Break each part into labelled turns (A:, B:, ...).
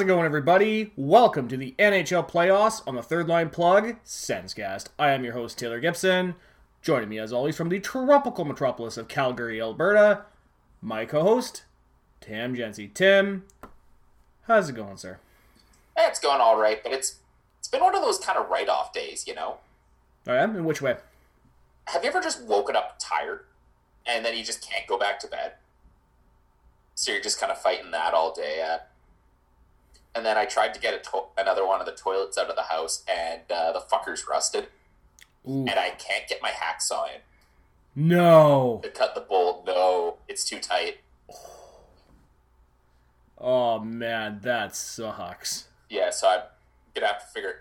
A: How's it going, everybody? Welcome to the NHL playoffs on the Third Line Plug Senscast. I am your host, Taylor Gibson. Joining me, as always, from the tropical metropolis of Calgary, Alberta, my co host, Tim Jency. Tim, how's it going, sir?
B: Eh, it's going all right, but it's it's been one of those kind of write off days, you know.
A: I am? In which way?
B: Have you ever just woken up tired and then you just can't go back to bed? So you're just kind of fighting that all day. Uh, and then I tried to get a to- another one of the toilets out of the house, and uh, the fucker's rusted,
A: Ooh.
B: and I can't get my hacksaw in
A: No.
B: to cut the bolt. No, it's too tight.
A: Oh, man, that sucks.
B: Yeah, so I'm gonna have to figure.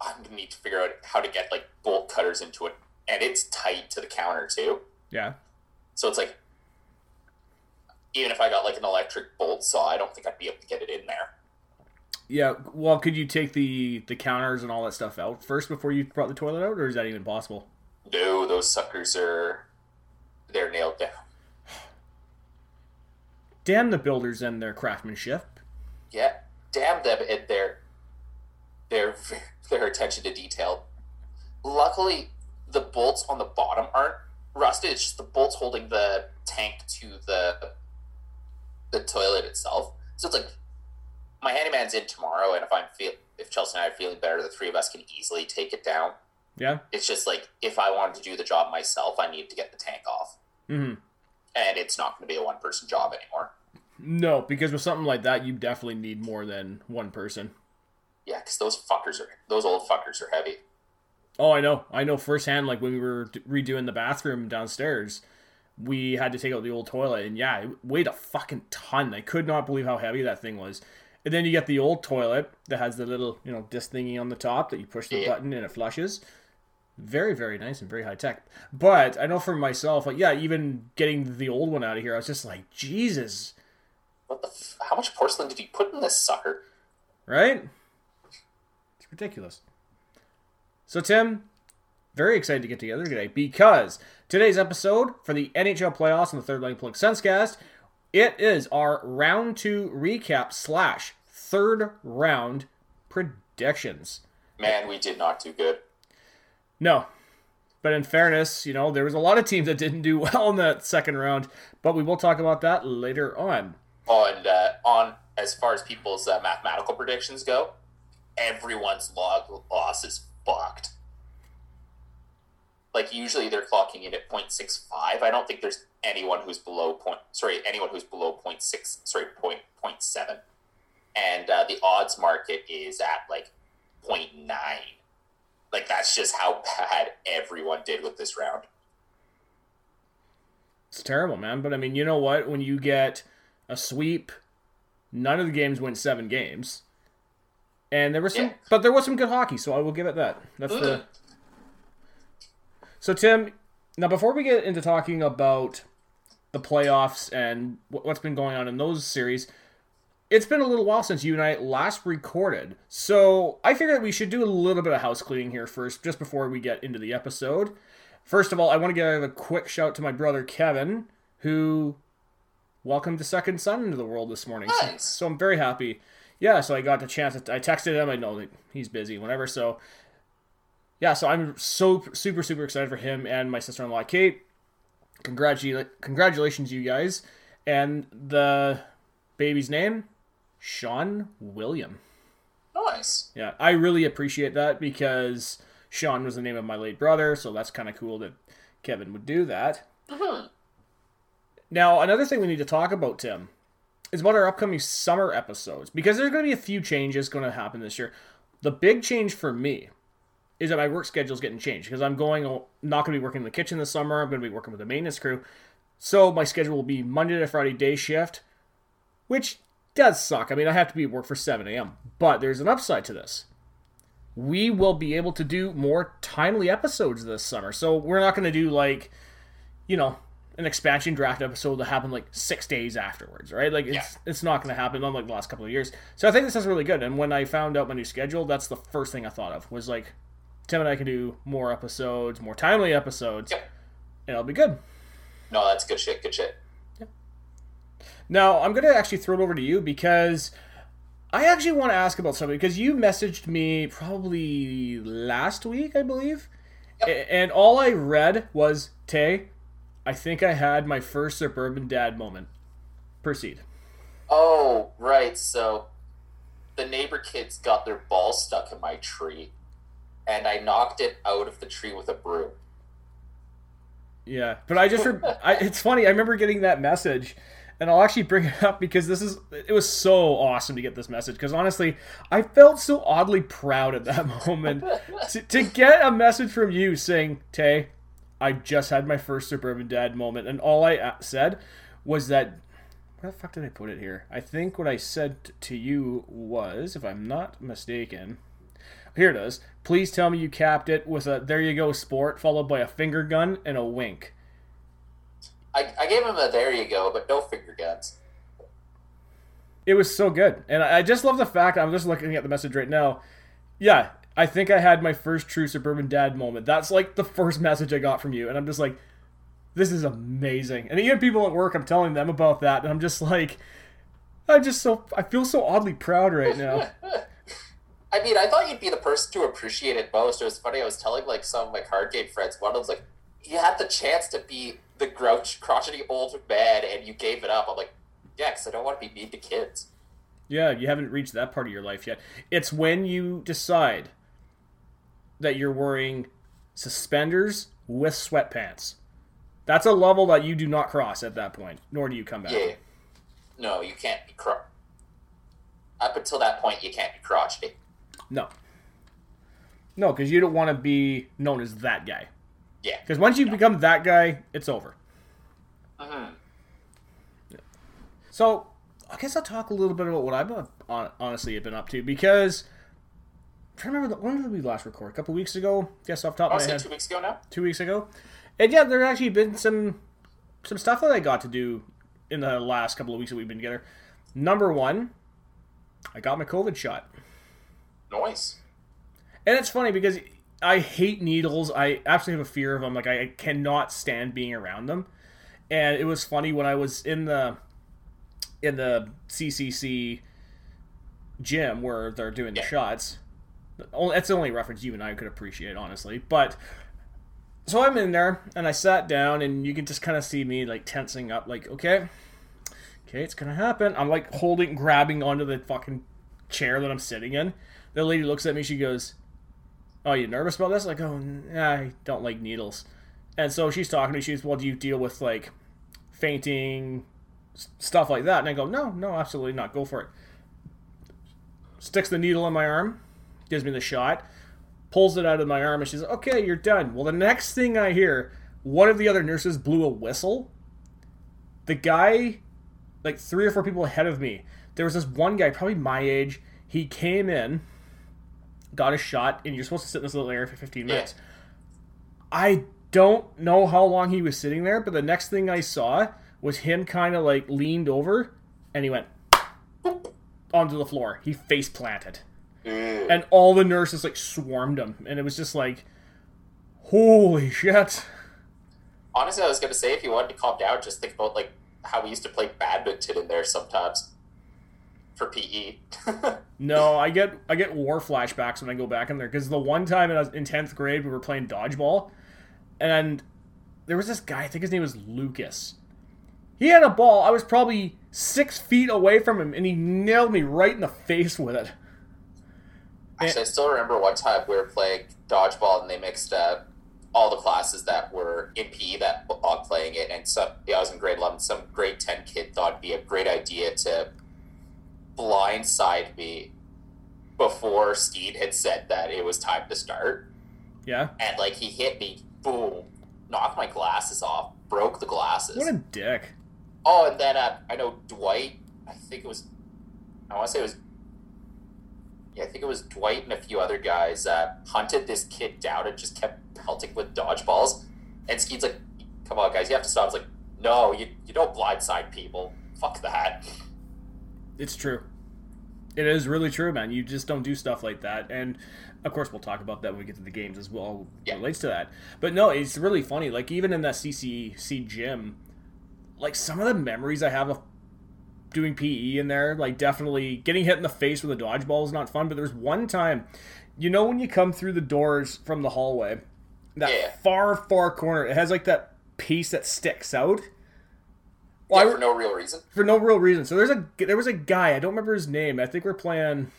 B: I'm gonna need to figure out how to get like bolt cutters into it, and it's tight to the counter too.
A: Yeah.
B: So it's like, even if I got like an electric bolt saw, I don't think I'd be able to get it in there.
A: Yeah, well, could you take the the counters and all that stuff out first before you brought the toilet out, or is that even possible?
B: No, those suckers are they're nailed down.
A: Damn the builders and their craftsmanship.
B: Yeah, damn them and their their their attention to detail. Luckily, the bolts on the bottom aren't rusted. It's just the bolts holding the tank to the the toilet itself. So it's like my handyman's in tomorrow, and if I'm feel if Chelsea and I are feeling better, the three of us can easily take it down.
A: Yeah.
B: It's just like if I wanted to do the job myself, I need to get the tank off,
A: hmm
B: and it's not going to be a one person job anymore.
A: No, because with something like that, you definitely need more than one person.
B: Yeah, because those fuckers are those old fuckers are heavy.
A: Oh, I know. I know firsthand. Like when we were redoing the bathroom downstairs, we had to take out the old toilet, and yeah, it weighed a fucking ton. I could not believe how heavy that thing was. And then you get the old toilet that has the little, you know, disc thingy on the top that you push the
B: Yeah.
A: button and it flushes. Very, very nice and very high tech. But I know for myself, like, yeah, even getting the old one out of here, I was just like, Jesus,
B: What the? F- how much porcelain did you put in this sucker?
A: right? It's ridiculous. So, Tim, very excited to get together today because today's episode for the NHL playoffs and the Third Line Plug Sensecast, it is our round two recap slash third round predictions.
B: Man, we did not do good.
A: No. But in fairness, you know, there was a lot of teams that didn't do well in that second round, but we will talk about that later on.
B: On uh, on as far as people's uh, mathematical predictions go, everyone's log loss is fucked. Like usually they're clocking in at 0.65. I don't think there's anyone who's below point. Sorry, anyone who's below 0.6. Sorry, point point seven. And uh, the odds market is at like 0.9. Like that's just how bad everyone did with this round.
A: It's terrible, man. But I mean, you know what? When you get a sweep, none of the games went seven games. And there was some,
B: Yeah.
A: but there was some good hockey, so I will give it that. That's the. So Tim, now before we get into talking about the playoffs and what's been going on in those series, it's been a little while since you and I last recorded. So I figured we should do a little bit of house cleaning here first, just before we get into the episode. First of all, I want to give a quick shout to my brother Kevin, who welcomed the second son into the world this morning. So-
B: Nice.
A: So, I'm very happy. Yeah, so I got the chance. I texted him. I know that he's busy, whatever. So yeah, so I'm so super super excited for him and my sister-in-law Kate. Congratula- congratulations, you guys! And the baby's name, Sean William.
B: Nice.
A: Yeah, I really appreciate that because Sean was the name of my late brother, so that's kind of cool that Kevin would do that.
B: Mhm.
A: Now, another thing we need to talk about, Tim, is about our upcoming summer episodes because there's going to be a few changes going to happen this year. The big change for me is that my work schedule is getting changed because I'm going not going to be working in the kitchen this summer. I'm going to be working with the maintenance crew, so my schedule will be Monday to Friday day shift, which does suck. I mean, I have to be at work for 7 a.m., but there's an upside to this. We will be able to do more timely episodes this summer, so we're not going to do like, you know, an expansion draft episode that happened like six days afterwards, right? Like it's
B: Yeah.
A: it's not going to happen unlike the last couple of years. So I think this is really good. And when I found out my new schedule, that's the first thing I thought of was like, Tim and I can do more episodes, more timely episodes,
B: Yep.
A: and it'll be good.
B: No, that's good shit. Good shit.
A: Now I'm going to actually throw it over to you because I actually want to ask about something because you messaged me probably last week, I believe, A- and all I read was Tay. I think I had my first suburban dad moment. Proceed.
B: Oh, right. So the neighbor kids got their ball stuck in my tree, and I knocked it out of the tree with a broom.
A: Yeah, but I just re- I, it's funny. I remember getting that message, and I'll actually bring it up because this is it was so awesome to get this message because honestly, I felt so oddly proud at that moment to, to get a message from you saying, "Tay, I just had my first suburban dad moment," and all I uh, said was that. Where the fuck did I put it here? I think what I said to you was, if I'm not mistaken, here it is. Please tell me you capped it with a there you go sport followed by a finger gun and a wink.
B: I, I gave him a there you go, but no finger guns.
A: It was so good. And I I just love the fact I'm just looking at the message right now. Yeah, I think I had my first true suburban dad moment. That's like the first message I got from you and I'm just like this is amazing. And even people at work I'm telling them about that and I'm just like I'm just so I feel so oddly proud right now.
B: I mean, I thought you'd be the person to appreciate it most. It was funny. I was telling like some of my card game friends. One of them's like, "You had the chance to be the grouch, crotchety old man, and you gave it up." I'm like, "Yeah, because I don't want to be mean to kids."
A: Yeah, you haven't reached that part of your life yet. It's when you decide that you're wearing suspenders with sweatpants. That's a level that you do not cross at that point, nor do you come back.
B: Yeah. No, you can't be cro- Up until that point, you can't be crotchety.
A: No. No, because you don't want to be known as that guy.
B: Yeah.
A: Because once you become that guy, it's over.
B: Mhm.
A: So, I guess I'll talk a little bit about what I've been, honestly have been up to because I'm trying to remember the, when did we last record? A couple weeks ago? Guess off the top
B: I
A: of
B: was
A: my
B: saying
A: head.
B: two weeks ago now.
A: two weeks ago. And yeah, there actually been some some stuff that I got to do in the last couple of weeks that we've been together. Number one, I got my COVID shot.
B: Noise.
A: And it's funny because I hate needles. I absolutely have a fear of them. Like I cannot stand being around them. And it was funny when I was in the in the CCC gym where they're doing the
B: Yeah.
A: shots. That's the only reference you and I could appreciate, honestly. But so I'm in there and I sat down, and you can just kind of see me like tensing up, like okay, okay, it's gonna happen. I'm like holding, grabbing onto the fucking chair that I'm sitting in. The lady looks at me. She goes, "Oh, you nervous about this?" I go, "Nah, I don't like needles." And so she's talking to me. She's, "Well, do you deal with like fainting, stuff like that?" And I go, "No, no, absolutely not. Go for it." Sticks the needle in my arm, gives me the shot, pulls it out of my arm, and she's "Okay, you're done." Well, the next thing I hear, one of the other nurses blew a whistle. The guy, like three or four people ahead of me, there was this one guy, probably my age. He came in, got a shot, and you're supposed to sit in this little area for 15
B: Yeah.
A: minutes. I don't know how long he was sitting there, but the next thing I saw was him kind of like leaned over and he went onto the floor. He face planted.
B: Ugh.
A: And all the nurses like swarmed him. And it was just like, holy shit.
B: Honestly, I was gonna say if you wanted to calm down, just think about like how we used to play badminton in there sometimes for. PE.
A: No, I get I get war flashbacks when I go back in there because the one time in, in tenth grade we were playing dodgeball, and there was this guy. I think his name was Lucas. He had a ball. I was probably six feet away from him, and he nailed me right in the face with it.
B: Actually, I still remember one time we were playing dodgeball and they mixed up all the classes that were in PE that were all playing it. And so yeah, I was in grade 11. Some grade 10 kid thought it'd be a great idea to blindside me before Steed had said that it was time to start.
A: Yeah,
B: And like he hit me, boom, knocked my glasses off, broke the glasses.
A: what a dick.
B: Oh, and then uh, I know Dwight. I think it was. I want to say it was. Yeah, I think it was Dwight and a few other guys uh, hunted this kid down and just kept pelting with dodgeballs. And Skeed's like, "Come on, guys, you have to stop." I was like, "No, you you don't blindside people. Fuck that."
A: It's true. It is really true, man. You just don't do stuff like that. And of course, we'll talk about that when we get to the games as well.
B: Yeah.
A: Relates to that. But no, it's really funny. Like even in that CCC gym, like some of the memories I have of doing PE in there. Like definitely getting hit in the face with a dodgeball is not fun. But there's one time, you know, when you come through the doors from the hallway, that
B: Yeah.
A: far far corner, it has like that piece that sticks out.
B: Yeah,
A: Well, I-
B: for no real reason.
A: for no real reason. So there's a there was a guy I don't remember his name. I think we're playing.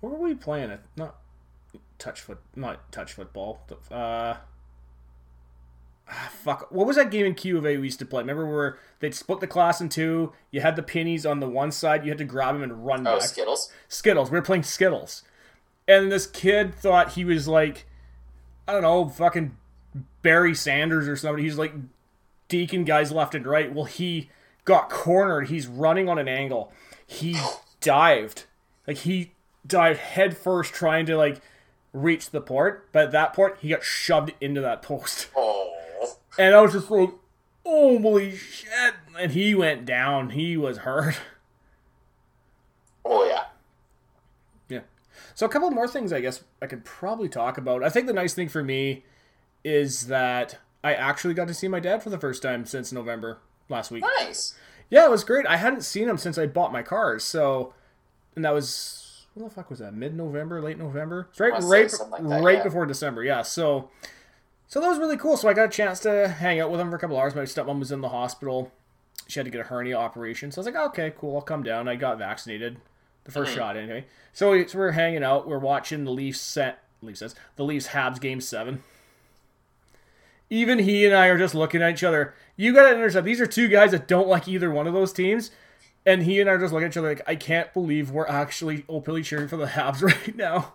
A: What were we playing? It not touch foot, not touch football. Uh, ah, fuck. What was that game in Q of A we used to play? Remember where they'd split the class in two? You had the pennies on the one side. You had to grab them and run
B: Oh,
A: back.
B: Skittles.
A: Skittles. We were playing Skittles, and this kid thought he was like, I don't know, fucking Barry Sanders or somebody. He's like deking guys left and right. Well, he got cornered. He's running on an angle. He dived, like he dived head first, trying to like reach the port. But at that port, he got shoved into that post,
B: Oh.
A: and I was just like, holy shit! And he went down. He was hurt.
B: Oh yeah.
A: Yeah. So a couple more things I guess I could probably talk about. I think the nice thing for me is that I actually got to see my dad for the first time since November last week.
B: Nice.
A: Yeah, it was great. I hadn't seen him since I bought my cars. So, and that was what the fuck was that? Mid November, late November? Right, right,
B: like that,
A: right
B: yeah.
A: before December. Yeah. So, so that was really cool. So I got a chance to hang out with him for a couple hours. My stepmom was in the hospital. She had to get a hernia operation. So I was like, okay, cool. I'll come down. I got vaccinated, the 1st shot anyway. So, we, so we're hanging out. We're watching the Leafs set. Leafs says the Leafs Habs game seven. Even he and I are just looking at each other. You gotta understand, these are two guys that don't like either one of those teams. And he and I are just looking at each other like, I can't believe we're actually openly cheering for the Habs right now.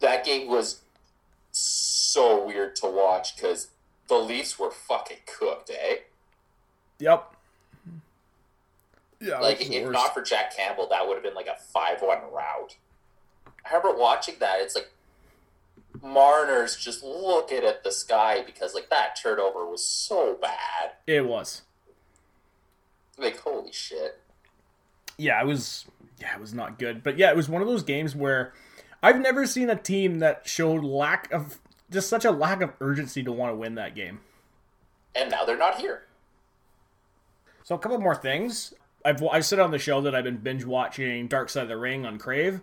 B: That game was so weird to watch because the Leafs were fucking cooked, eh?
A: Yep. Yeah,
B: Like, if
A: worst.
B: not for Jack Campbell, that would have been like a 5 1 rout. I remember watching that. It's like Marner's just looking at the sky because, like, that turnover was so bad.
A: it was.
B: Like, holy shit.
A: Yeah, it was. Yeah, it was not good. But yeah, it was one of those games where I've never seen a team that showed lack of just such a lack of urgency to want to win that game.
B: And now they're not here.
A: So a couple more things. I've I've said on the show that I've been binge watching Dark Side of the Ring on Crave.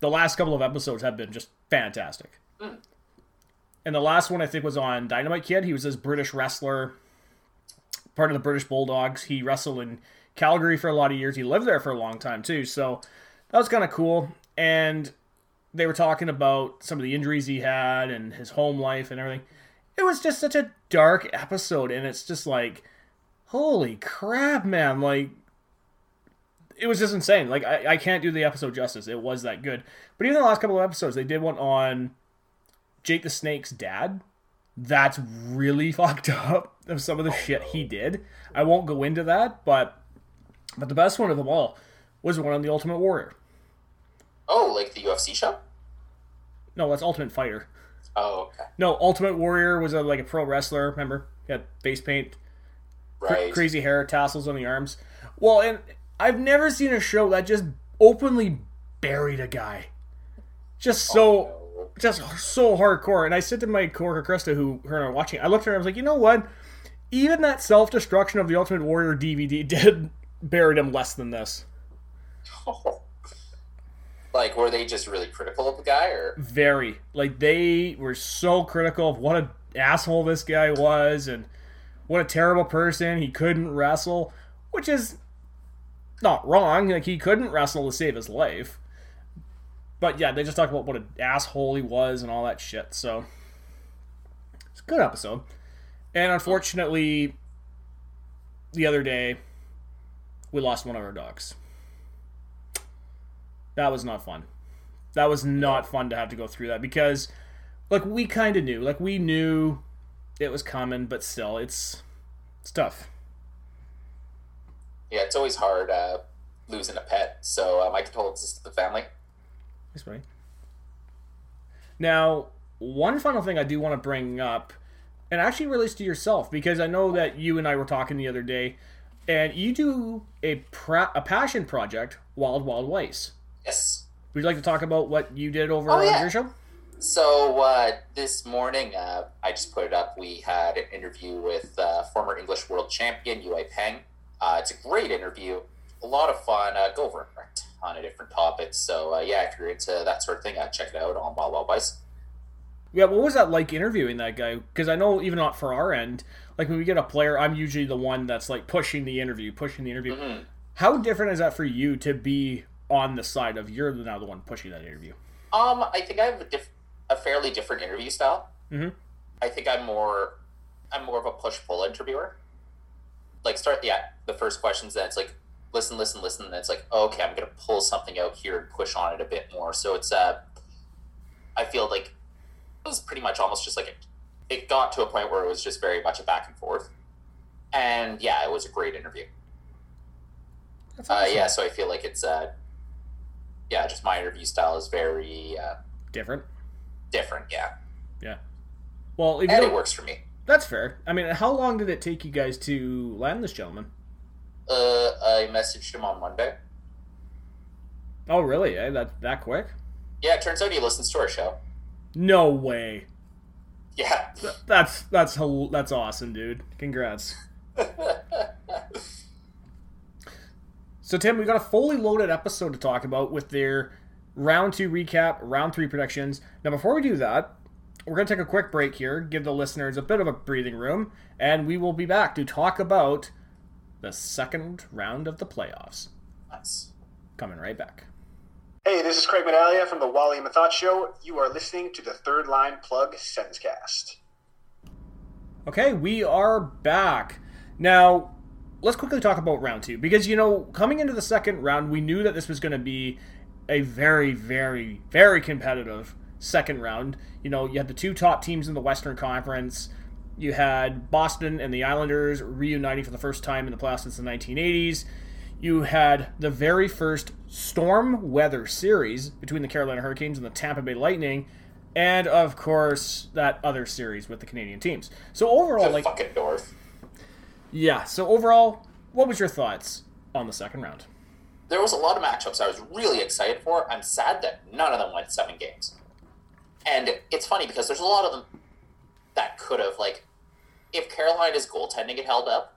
A: The last couple of episodes have been just fantastic. Mm. And the last one I think was on Dynamite Kid. He was this British wrestler, part of the British Bulldogs. He wrestled in Calgary for a lot of years. He lived there for a long time too. So that was kind of cool. And they were talking about some of the injuries he had and his home life and everything. It was just such a dark episode, and it's just like, holy crap, man! Like, it was just insane. Like, I, I can't do the episode justice. It was that good. But even the last couple of episodes, they did one on Jake the Snake's dad. That's really fucked up of some of the oh, shit he did. I won't go into that, but but the best one of them all was the one on the Ultimate Warrior.
B: Oh, like the UFC show?
A: No, that's Ultimate Fighter.
B: Oh, okay.
A: No, Ultimate Warrior was a, like a pro wrestler. Remember, he had face paint,
B: Right.
A: crazy hair, tassels on the arms. Well, and I've never seen a show that just openly buried a guy. Just oh, so,
B: No.
A: Just so hardcore. And I said to my coworker Krista, who her and I were watching, I looked at her, and I was like, you know what? Even that self destruction of the Ultimate Warrior DVD did buried him less than this.
B: like, were they just really critical of the guy, or
A: Very. Like they were so critical of what an asshole this guy was and what a terrible person. He couldn't wrestle, which is not wrong. Like he couldn't wrestle to save his life. But yeah, they just talked about what an asshole he was and all that shit. So it's a good episode. And unfortunately, the other day, we lost one of our dogs. That was not fun. That was not fun to have to go through that because, like, we kind of knew. Like, we knew it was coming, but still, it's, it's tough.
B: yeah, it's always hard uh, losing a pet. So uh, my condolences to the family.
A: Thanks, buddy. Now, one final thing I do want to bring up, and actually relates to yourself, because I know that you and I were talking the other day, and you do a pra- a passion project, Wild Wild Weiss.
B: Yes.
A: Would you like to talk about what you did over
B: Oh,
A: on
B: yeah.
A: your show?
B: So uh, this morning, uh, I just put it up. We had an interview with uh, former English world champion Yue Peng. Uh, it's a great interview, a lot of fun. Uh, go over a ton of different topics. So uh, yeah, if you're into that sort of thing, uh, check it out on Wild Wild Bice.
A: Yeah, what was that like interviewing that guy? Because I know even not for our end, like when we get a player, I'm usually the one that's like pushing the interview, pushing the interview.
B: Mm-hmm.
A: How different is that for you to be on the side of you're now the one pushing that interview?
B: Um, I think I have a, diff- a fairly different interview style.
A: Mhm.
B: I think I'm more, I'm more of a push pull interviewer. Like start yeah, the first questions, then it's like listen, listen, listen. Then it's like okay, I'm gonna pull something out here and push on it a bit more. So it's uh, I feel like it was pretty much almost just like it, it got to a point where it was just very much a back and forth. And yeah, it was a great interview.
A: That's
B: Uh, yeah, so I feel like it's uh, yeah, just my interview style is very uh,
A: different.
B: different. Yeah.
A: Yeah. Well,
B: and it works for me.
A: that's fair. I mean, how long did it take you guys to land this gentleman?
B: Uh, I messaged him on Monday.
A: Oh, really? Eh? That that quick?
B: Yeah, it turns out he listens to our show.
A: No way.
B: Yeah.
A: Th- That's that's that's awesome, dude. Congrats. So Tim, we got a fully loaded episode to talk about with their round two recap, round three predictions. Now, before we do that, we're gonna take a quick break here, give the listeners a bit of a breathing room, and we will be back to talk about the second round of the playoffs.
B: nice.
A: Coming right back.
C: Hey, this is Craig Medalia from the Wally and Mathot Show. You are listening to the Third Line Plug Sensecast.
A: Okay, we are back. Now, let's quickly talk about round two because, you know, coming into the second round, we knew that this was going to be a very, very, very competitive second round. You know, you had the two top teams in the Western Conference. You had Boston and the Islanders reuniting for the first time in the playoffs since the 1980s. You had the very first storm weather series between the Carolina Hurricanes and the Tampa Bay Lightning. And of course, that other series with the Canadian teams. So overall, like,
B: fucking North.
A: yeah. So overall, what was your thoughts on the second round?
B: There was a lot of matchups I was really excited for. I'm sad that none of them went seven games. And it's funny because there's a lot of them that could have, like, if Carolina's goaltending had held up,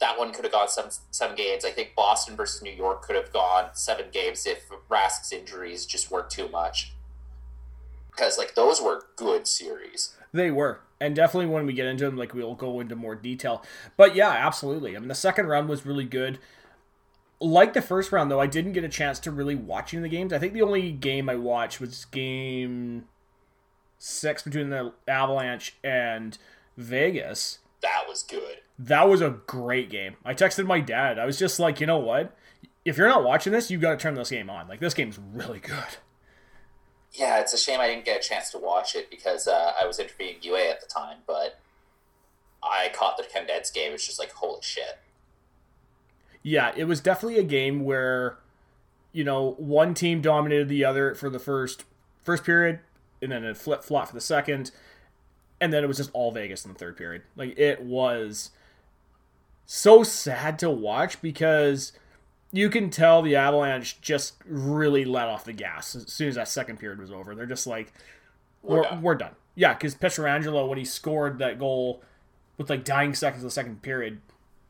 B: that one could have gone seven, seven games. I think Boston versus New York could have gone seven games if Rask's injuries just weren't too much. Because, like, those were good series.
A: They were, and definitely when we get into them, like we'll go into more detail. But yeah, absolutely. I mean, the second round was really good. Like the first round, though, I didn't get a chance to really watching the games. I think the only game I watched was game six between the Avalanche and Vegas.
B: That was good.
A: That was a great game. I texted my dad. I was just like, you know what? If you're not watching this, you got to turn this game on. Like this game's really good.
B: Yeah, it's a shame I didn't get a chance to watch it because uh, I was interviewing UA at the time, but I caught the condensed game. It's just like, holy shit.
A: Yeah, it was definitely a game where, you know, one team dominated the other for the first first period, and then it flip flop for the second, and then it was just all Vegas in the third period. Like it was so sad to watch because you can tell the Avalanche just really let off the gas as soon as that second period was over. They're just like,
B: We're
A: we're,
B: done.
A: we're done. Yeah, because Pietrangelo, when he scored that goal with like dying seconds of the second period,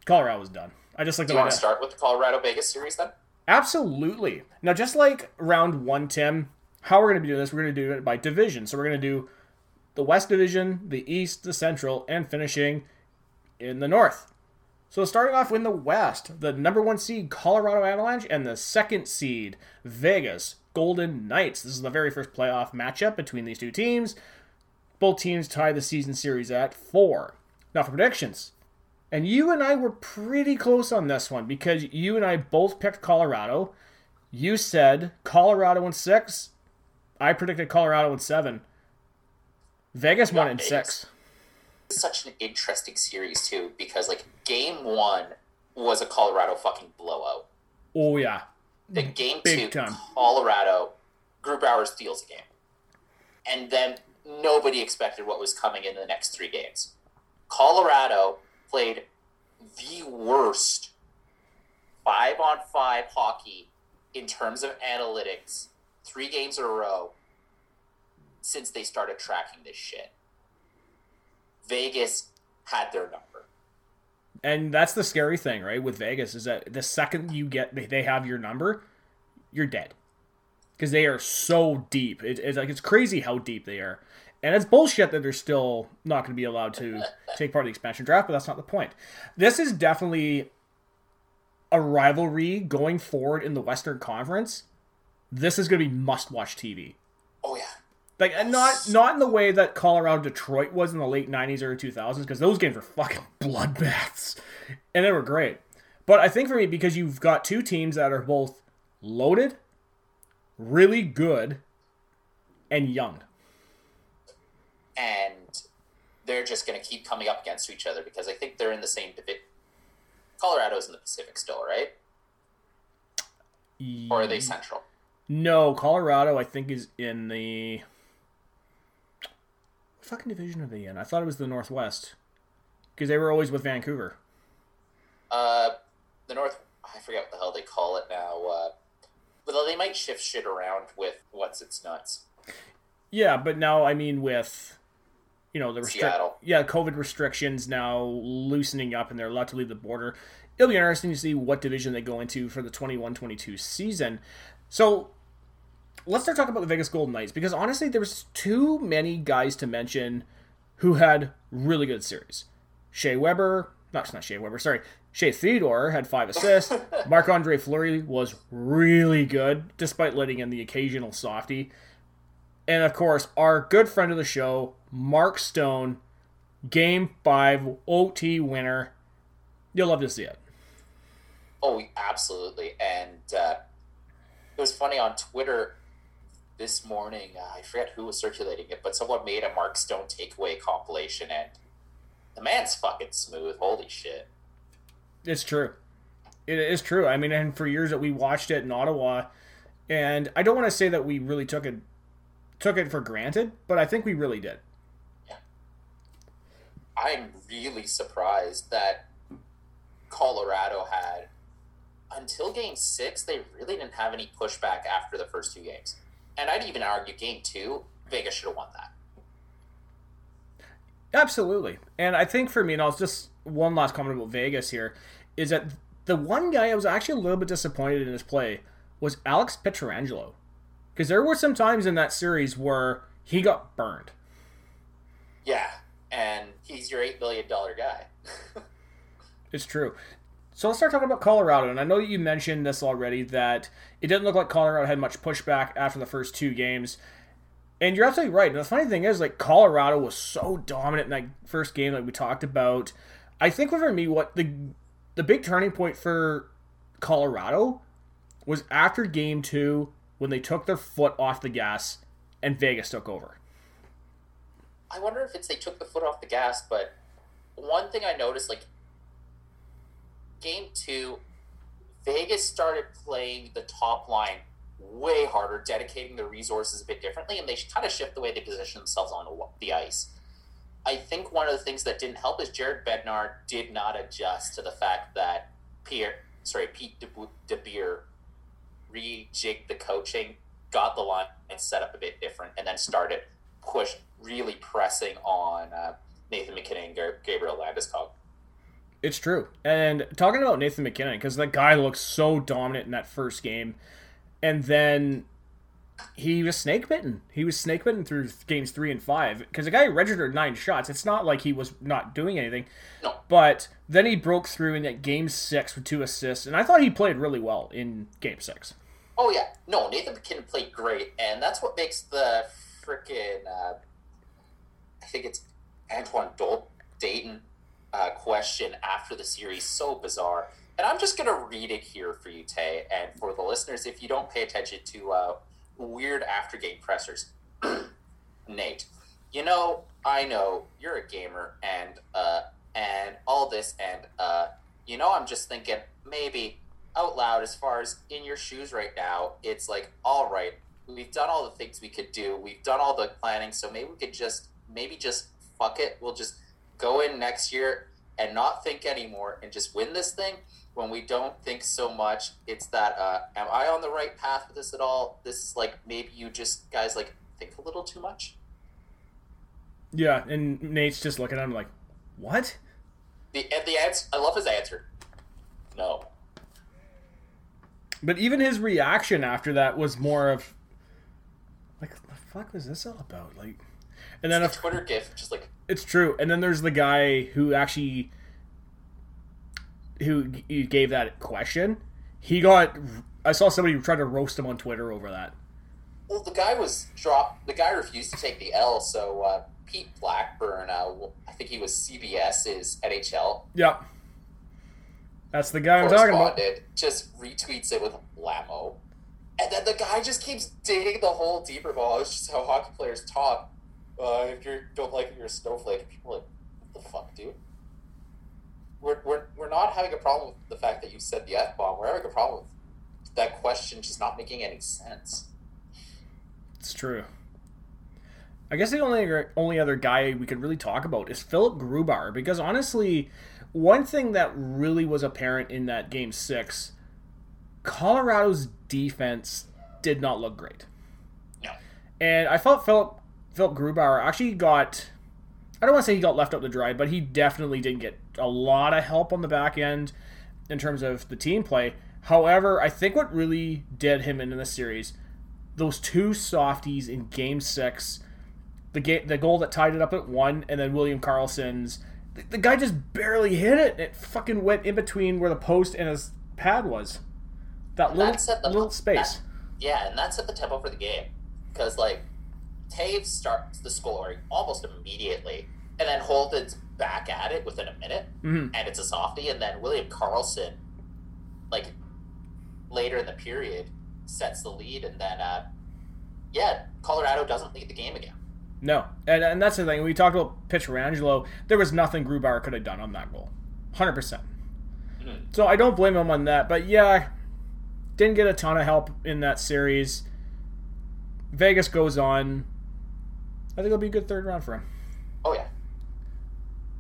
A: Colorado was done. I just like
B: Do you want to start with the Colorado Vegas series then?
A: Absolutely. Now, just like round one, Tim, how we're going to be doing this, we're going to do it by division. So we're going to do the West Division, the East, the Central, and finishing in the North. So starting off in the West, the number one seed Colorado Avalanche and the second seed Vegas Golden Knights. This is the very first playoff matchup between these two teams. Both teams tie the season series at four. Now for predictions, and you and I were pretty close on this one because you and I both picked Colorado. You said Colorado in six. I predicted Colorado in seven. Vegas won
B: got
A: in
B: Vegas.
A: six.
B: Such an interesting series, too, because, like, game one was a Colorado fucking blowout.
A: Oh yeah,
B: The game
A: Big
B: two,
A: time.
B: Colorado, Grubauer steals a game. And then nobody expected what was coming in the next three games. Colorado played the worst five on five hockey in terms of analytics three games in a row since they started tracking this shit. Vegas had their number.
A: And that's the scary thing, right? With Vegas is that the second you get they have your number, you're dead because they are so deep. It, it's like it's crazy how deep they are, and it's bullshit that they're still not going to be allowed to take part of the expansion draft. But that's not the point. This is definitely a rivalry going forward in the Western Conference. This is going to be must-watch TV.
B: Oh yeah.
A: Like and not not in the way that Colorado Detroit was in the late '90s, early 2000s, because those games were fucking bloodbaths, and they were great. But I think for me, because you've got two teams that are both loaded, really good, and young.
B: and they're just going to keep coming up against each other because I think they're in the same division. Colorado's in the Pacific still, right? Or are they Central?
A: No, Colorado, I think, is in the. What fucking division are they in? I thought it was the Northwest. Because they were always with Vancouver.
B: Uh, the North. I forget what the hell they call it now. Uh, but they might shift shit around with what's its nuts.
A: Yeah, but now, I mean, with. You know, the restrict-
B: Seattle.
A: Yeah, COVID restrictions now loosening up and they're allowed to leave the border. It'll be interesting to see what division they go into for the 21 22 season. So, let's start talking about the Vegas Golden Knights because honestly, there was too many guys to mention who had really good series. Shea Weber, not not Shea Weber, sorry, Shea Theodore had five assists. Marc Andre Fleury was really good, despite letting in the occasional softie. And of course, our good friend of the show, Mark Stone, Game Five OT winner. You'll love to see it.
B: Oh, absolutely. And uh, it was funny on Twitter this morning. Uh, I forget who was circulating it, but someone made a Mark Stone takeaway compilation, and the man's fucking smooth. Holy shit.
A: It's true. It is true. I mean, and for years that we watched it in Ottawa, and I don't want to say that we really took it took it for granted, but I think we really did.
B: I'm really surprised that Colorado had until game six, they really didn't have any pushback after the first two games. And I'd even argue game two, Vegas should have won that.
A: Absolutely. And I think for me, and I'll just one last comment about Vegas here, is that the one guy I was actually a little bit disappointed in his play was Alex Pietrangelo. Because there were some times in that series where he got burned.
B: Yeah, and he's your eight billion dollar guy.
A: It's true. So let's start talking about Colorado. And I know that you mentioned this already that it didn't look like Colorado had much pushback after the first two games. And you're absolutely right. And the funny thing is, like, Colorado was so dominant in that first game that we talked about. I think for me, what the the big turning point for Colorado was after game two when they took their foot off the gas and Vegas took over.
B: I wonder if it's they took the foot off the gas, but one thing I noticed, like game two, Vegas started playing the top line way harder, dedicating their resources a bit differently, and they kind of shift the way they position themselves on the ice. I think one of the things that didn't help is Jared Bednar did not adjust to the fact that Pierre, sorry, Pete DeBoer rejigged the coaching, got the line and set up a bit different, and then started push really pressing on uh, Nathan MacKinnon and Gabriel Landeskog.
A: It's true. And talking about Nathan MacKinnon, because that guy looks so dominant in that first game, and then he was snake bitten. He was snake bitten through games three and five because the guy registered nine shots. It's not like he was not doing anything.
B: No.
A: But then he broke through in that game six with two assists, and I thought he played really well in game six.
B: Oh yeah, no, Nathan MacKinnon played great, and that's what makes the freaking uh, I think it's Antoine Dol- Dayton uh, question after the series so bizarre. And I'm just gonna read it here for you, Tay, and for the listeners, if you don't pay attention to uh, weird after game pressers, Nate, you know, I know you're a gamer, and uh, and all this, and uh, you know, I'm just thinking maybe out loud as far as in your shoes right now, it's like, all right, we've done all the things we could do, we've done all the planning, so maybe we could just maybe just fuck it, we'll just go in next year and not think anymore and just win this thing when we don't think so much it's that uh, am i on the right path with this at all this is like maybe you just guys like think a little too much
A: Yeah, and Nate's just looking at him like, what?
B: The and the answer. I love his answer. No.
A: But even his reaction after that was more of like, what the fuck was this all about? Like, and then
B: The
A: if,
B: Twitter gif, just like
A: it's true. And then there's the guy who actually who gave that question. He got. I saw somebody try to roast him on Twitter over that.
B: Well, the guy was dropped. The guy refused to take the L. So uh, Pete Blackburn, uh, I think he was CBS's NHL
A: Yep. That's the guy I'm talking about.
B: just retweets it with Lamo, and then the guy just keeps digging the hole deeper. Ball. It's just how hockey players talk. Uh, if you don't like it, you're a snowflake. People are like, what the fuck, dude? We're, we're, we're not having a problem with the fact that you said the F bomb. We're having a problem with that question just not making any sense.
A: It's true. I guess the only only other guy we could really talk about is Philipp Grubauer because honestly, one thing that really was apparent in that game six, Colorado's defense did not look great,
B: No.
A: and I felt Philipp Philipp Grubauer actually got. I don't want to say he got left out to dry, but he definitely didn't get a lot of help on the back end in terms of the team play. However, I think what really did him in this series those two softies in game six, the game, the goal that tied it up at one, and then William Karlsson's. The, the guy just barely hit it. It fucking went in between where the post and his pad was. That little
B: the-
A: little space.
B: that- yeah, and that set the tempo for the game because like Taves starts the scoring almost immediately, and then Holden's back at it within a minute,
A: Mhm.
B: and it's a softie, and then William Karlsson, like later in the period, sets the lead, and then uh, yeah, Colorado doesn't lead the game again.
A: No, and, and that's the thing. We talked about Pietrangelo. There was nothing Grubauer could have done on that goal, hundred percent.
B: Mhm.
A: So I don't blame him on that. But yeah, didn't get a ton of help in that series. Vegas goes on. I think it'll be a good third round for him.
B: Oh yeah.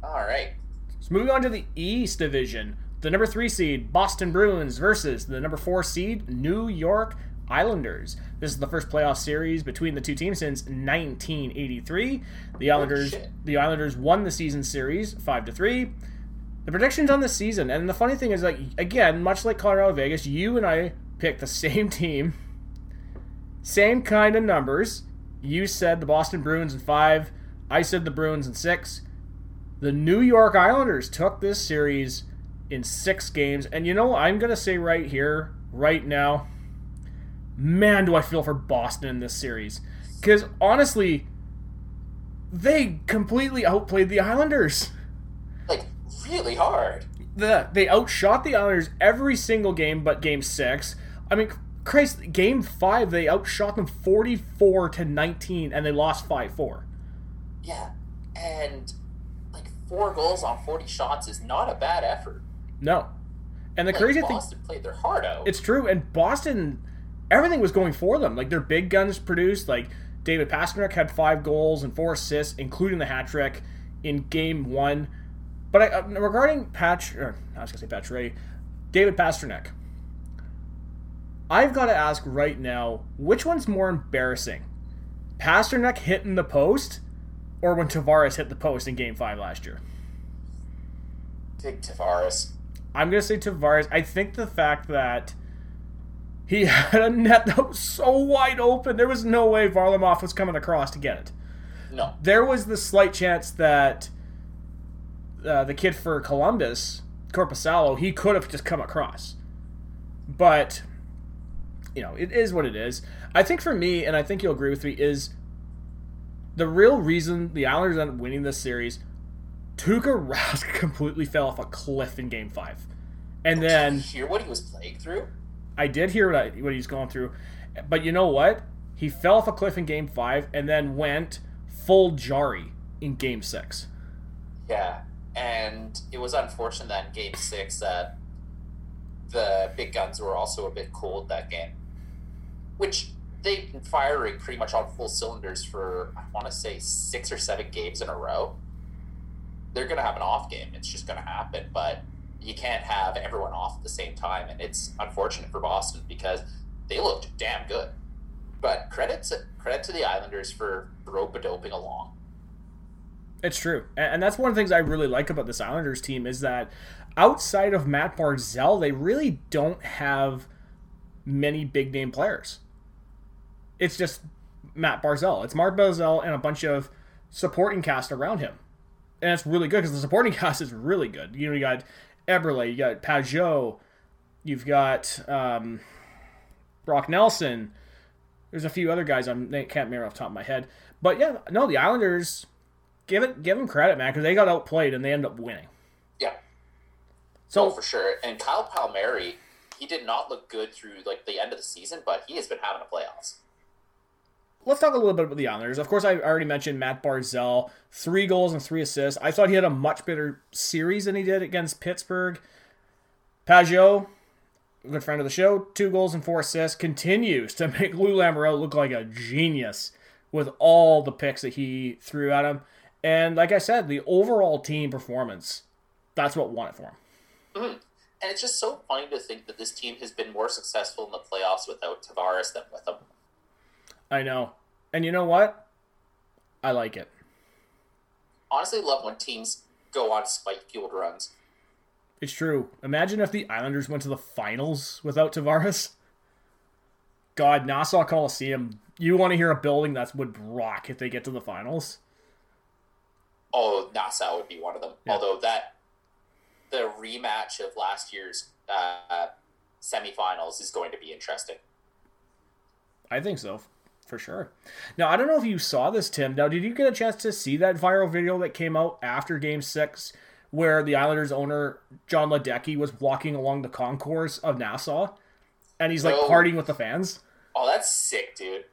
B: All right.
A: So moving on to the East Division, the number three seed Boston Bruins versus the number four seed New York Islanders. This is the first playoff series between the two teams since 1983. The Islanders,
B: shit.
A: the Islanders won the season series five to three. The predictions on the season, and the funny thing is, like again, much like Colorado Vegas, you and I picked the same team, same kind of numbers. You said the Boston Bruins in five. I said the Bruins in six. The New York Islanders took this series in six games. And you know, I'm going to say right here, right now, man, do I feel for Boston in this series. Because honestly, they completely outplayed the Islanders.
B: Like really hard.
A: The, they outshot the Islanders every single game but game six. I mean, Christ, game five, they outshot them 44 to 19 and they lost 5 4.
B: Yeah, and like four goals on forty shots is not a bad effort.
A: No. And the
B: Like,
A: crazy thing.
B: Boston played their heart out.
A: It's true, and Boston, everything was going for them. Like their big guns produced. Like David Pastrnak had five goals and four assists, including the hat trick in Game One. But I, uh, regarding Patch, or I was gonna say Patch Ray, David Pastrnak. I've got to ask right now, which one's more embarrassing, Pastrnak hitting the post, or when Tavares hit the post in Game Five last year?
B: Big Tavares.
A: I'm gonna say Tavares. I think the fact that he had a net that was so wide open, there was no way Varlamov was coming across to get it.
B: No,
A: There was the slight chance that uh, the kid for Columbus, Korpisalo, he could have just come across. But you know, it is what it is. I think for me, and I think you'll agree with me, is the real reason the Islanders ended up winning this series. Tuukka Rask completely fell off a cliff in Game Five, and
B: Did
A: then
B: you hear what he was playing through?
A: I did hear what, I, what he's going through, but you know what? He fell off a cliff in Game Five, and then went full Jarry in Game Six.
B: Yeah, and it was unfortunate that in Game Six that the big guns were also a bit cold that game, which they've been firing pretty much on full cylinders for I want to say six or seven games in a row. They're gonna have an off game. It's just gonna happen, but you can't have everyone off at the same time, and it's unfortunate for Boston because they looked damn good. But credit to, credit to the Islanders for rope doping along.
A: It's true, and that's one of the things I really like about this Islanders team is that outside of Matt Barzal, they really don't have many big name players. It's just Matt Barzal. It's Mark Barzal and a bunch of supporting cast around him, and it's really good because the supporting cast is really good. You know, you got Eberle, you got Pageau, you've got um, Brock Nelson. There's a few other guys I can't remember off the top of my head, but yeah, no, the Islanders give it give them credit, man, because they got outplayed and they end up winning.
B: Yeah. So oh, for sure, and Kyle Palmieri, he did not look good through like the end of the season, but he has been having a playoffs.
A: Let's talk a little bit about the Islanders. Of course, I already mentioned Matt Barzal, three goals and three assists. I thought he had a much better series than he did against Pittsburgh. Pageau, good friend of the show, two goals and four assists, continues to make Lou Lamoriello look like a genius with all the picks that he threw at him. And like I said, the overall team performance, that's what won it for him.
B: Mm-hmm. And it's just so funny to think that this team has been more successful in the playoffs without Tavares than with him.
A: I know. And you know what? I like it.
B: Honestly, love when teams go on spike fueled runs.
A: It's true. Imagine if the Islanders went to the finals without Tavares. God, Nassau Coliseum. You want to hear a building that would rock if they get to the finals?
B: Oh, Nassau would be one of them. Yeah. Although that the rematch of last year's uh, semifinals is going to be interesting.
A: I think so for sure. Now, I don't know if you saw this, Tim. Now, did you get a chance to see that viral video that came out after Game Six, where the Islanders owner Jon Ledecky was walking along the concourse of Nassau, and he's like partying with the fans?
B: Oh, that's sick, dude.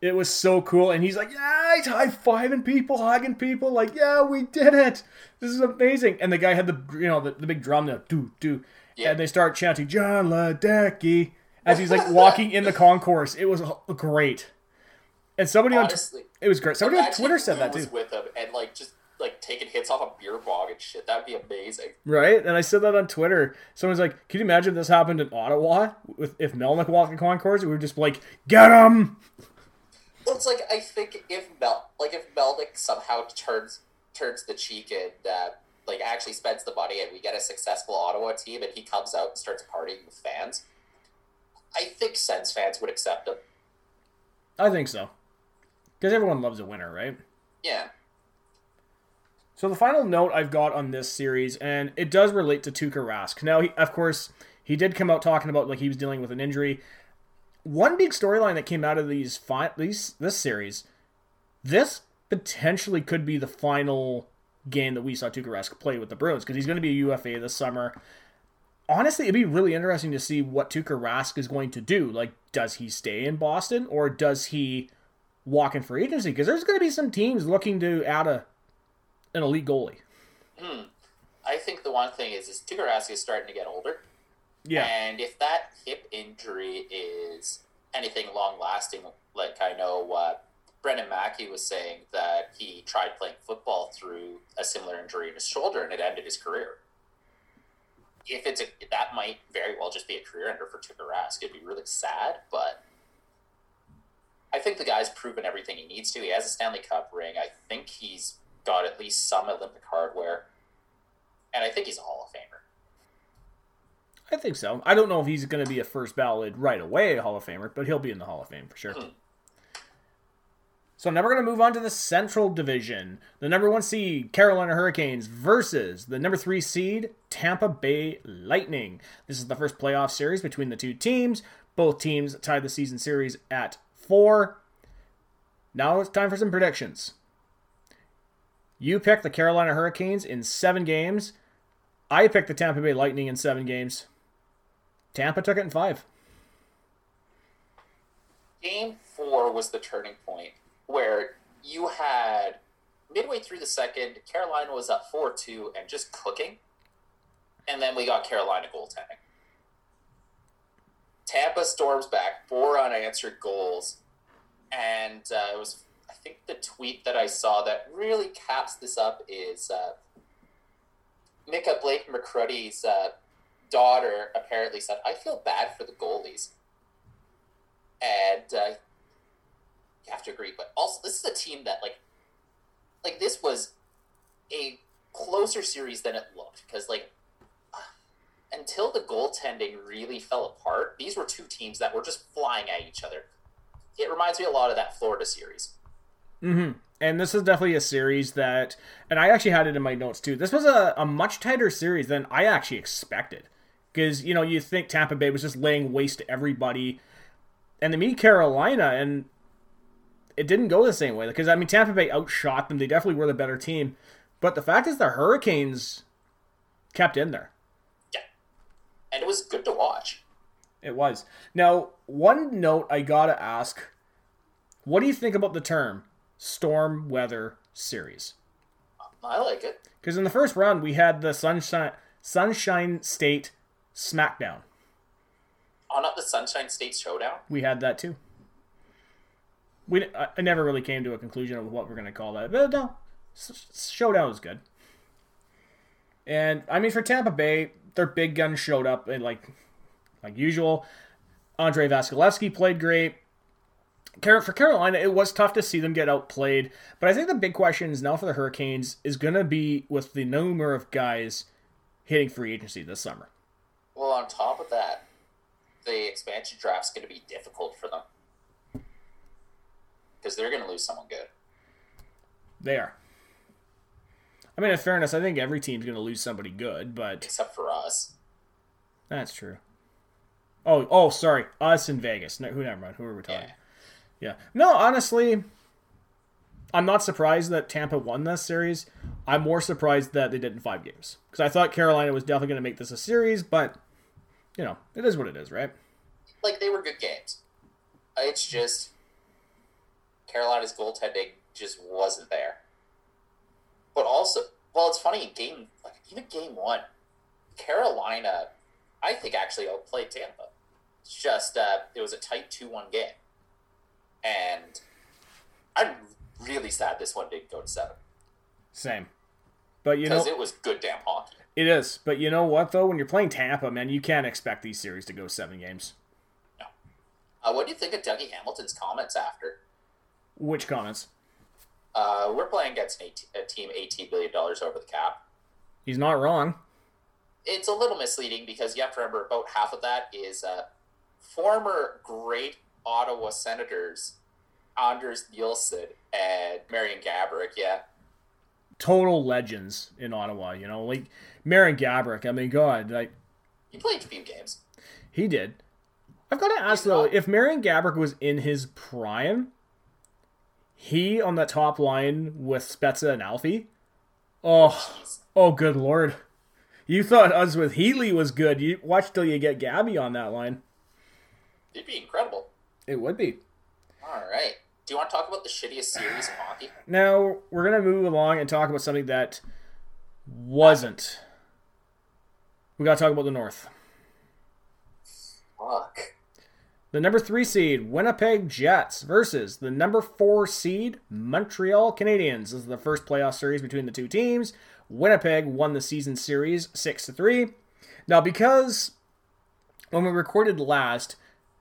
A: It was so cool, and he's like, "Yeah, he's high fiving people, hugging people, like, yeah, we did it. This is amazing." And the guy had the you know the, the big drum there, do do, yeah. and they start chanting Jon Ledecky as he's like walking in the concourse. It was great. And somebody Honestly, on it was great. Somebody on Twitter said that too.
B: With him and like just like taking hits off a beer bong and shit. That'd be amazing.
A: Right? And I said that on Twitter. Someone's like, "Can you imagine if this happened in Ottawa with if Melnyk walked in concourse? We would just like get him."
B: Well, it's like I think if Mel like if Melnyk somehow turns turns the cheek and uh, like actually spends the money and we get a successful Ottawa team and he comes out and starts partying with fans, I think Sens fans would accept him.
A: I think so. Because everyone loves a winner, right?
B: Yeah.
A: So the final note I've got on this series, and it does relate to Tuukka Rask. Now, he, of course, he did come out talking about like he was dealing with an injury. One big storyline that came out of these fi- these this series, this potentially could be the final game that we saw Tuukka Rask play with the Bruins because he's going to be a UFA this summer. Honestly, it'd be really interesting to see what Tuukka Rask is going to do. Like, does he stay in Boston or does he walking for agency because there's going to be some teams looking to add a an elite goalie.
B: Hmm. I think the one thing is is Tuukka Rask is starting to get older.
A: Yeah.
B: And if that hip injury is anything long lasting, like I know uh, Brendan Mackey was saying that he tried playing football through a similar injury in his shoulder and it ended his career. If it's a, that might very well just be a career ender for Tuukka Rask. It'd be really sad, but I think the guy's proven everything he needs to. He has a Stanley Cup ring. I think he's got at least some Olympic hardware, and I think he's a Hall of Famer.
A: I think so. I don't know if he's going to be a first ballot right away Hall of Famer, but he'll be in the Hall of Fame for sure. Hmm. So now we're going to move on to the Central Division. The number one seed, Carolina Hurricanes, versus the number three seed, Tampa Bay Lightning. This is the first playoff series between the two teams. Both teams tied the season series at four. Now it's time for some predictions. You picked the Carolina Hurricanes in seven games. I picked the Tampa Bay Lightning in seven games. Tampa took it in five.
B: Game four was the turning point where you had midway through the second, Carolina was up 4 2 and just cooking. And then we got Carolina goaltending. Tampa storms back, four unanswered goals. And uh, it was, I think, the tweet that I saw that really caps this up is uh, Micah Blake McCurdy's uh, daughter apparently said, I feel bad for the goalies. And uh, you have to agree. But also, this is a team that, like, like this was a closer series than it looked because like until the goaltending really fell apart, these were two teams that were just flying at each other. It reminds me a lot of that Florida series.
A: Mm-hmm. And this is definitely a series that, and I actually had it in my notes too. This was a, a much tighter series than I actually expected. Because, you know, you think Tampa Bay was just laying waste to everybody. And they meet Carolina, and it didn't go the same way. Because, I mean, Tampa Bay outshot them. They definitely were the better team. But the fact is, the Hurricanes kept in there.
B: And it was good to watch.
A: It was. Now, one note I gotta ask what do you think about the term storm weather series?
B: I like it.
A: Because in the first round, we had the Sunshine, Sunshine State SmackDown.
B: Oh, uh, not the Sunshine State Showdown?
A: We had that too. We, I, I never really came to a conclusion of what we're to call that. But uh, no, Showdown was good. And I mean, for Tampa Bay, their big gun showed up and like, like usual. Andrei Vasilevskiy played great. For Carolina, it was tough to see them get outplayed, but I think the big question is now for the Hurricanes is going to be with the number of guys hitting free agency this summer.
B: Well, on top of that, the expansion draft's going to be difficult for them because they're going to lose someone good.
A: They are. I mean, in fairness, I think every team's going to lose somebody good, but
B: except for us.
A: That's true. Oh, oh, sorry, us in Vegas. No, who? Never mind. Who are we talking? Yeah. yeah. No, honestly, I'm not surprised that Tampa won this series. I'm more surprised that they did in five games because I thought Carolina was definitely going to make this a series, but you know, it is what it is, right?
B: Like they were good games. It's just Carolina's goaltending just wasn't there. Well, it's funny in game like even game one, Carolina, I think actually outplayed Tampa. It's just uh, it was a tight two one game, and I'm really sad this one didn't go to seven.
A: Same, but you know
B: it was good damn hockey.
A: It is, but you know what though? When you're playing Tampa, man, you can't expect these series to go seven games.
B: No. Uh, what do you think of Dougie Hamilton's comments after?
A: Which comments?
B: Uh, we're playing against a team eighteen billion dollars over the cap.
A: He's not wrong.
B: It's a little misleading because you have to remember about half of that is uh, former great Ottawa Senators Anders Nilsson and Marian Gaborik. Yeah,
A: total legends in Ottawa. You know, like Marian Gaborik. I mean, God, like
B: he played a few games.
A: He did. I've got to ask though, if Marian Gaborik was in his prime, he on the top line with Spezza and Alfie. Oh, oh, good lord! You thought us with Heatley was good. You watch till you get Gabby on that line.
B: It'd be incredible.
A: It would be.
B: All right. Do you want to talk about the shittiest series in hockey?
A: Now we're gonna move along and talk about something that wasn't. We gotta talk about the North.
B: Fuck.
A: The number three seed Winnipeg Jets versus the number four seed Montreal Canadiens. This is the first playoff series between the two teams. Winnipeg won the season series six to three. Now, because when we recorded last,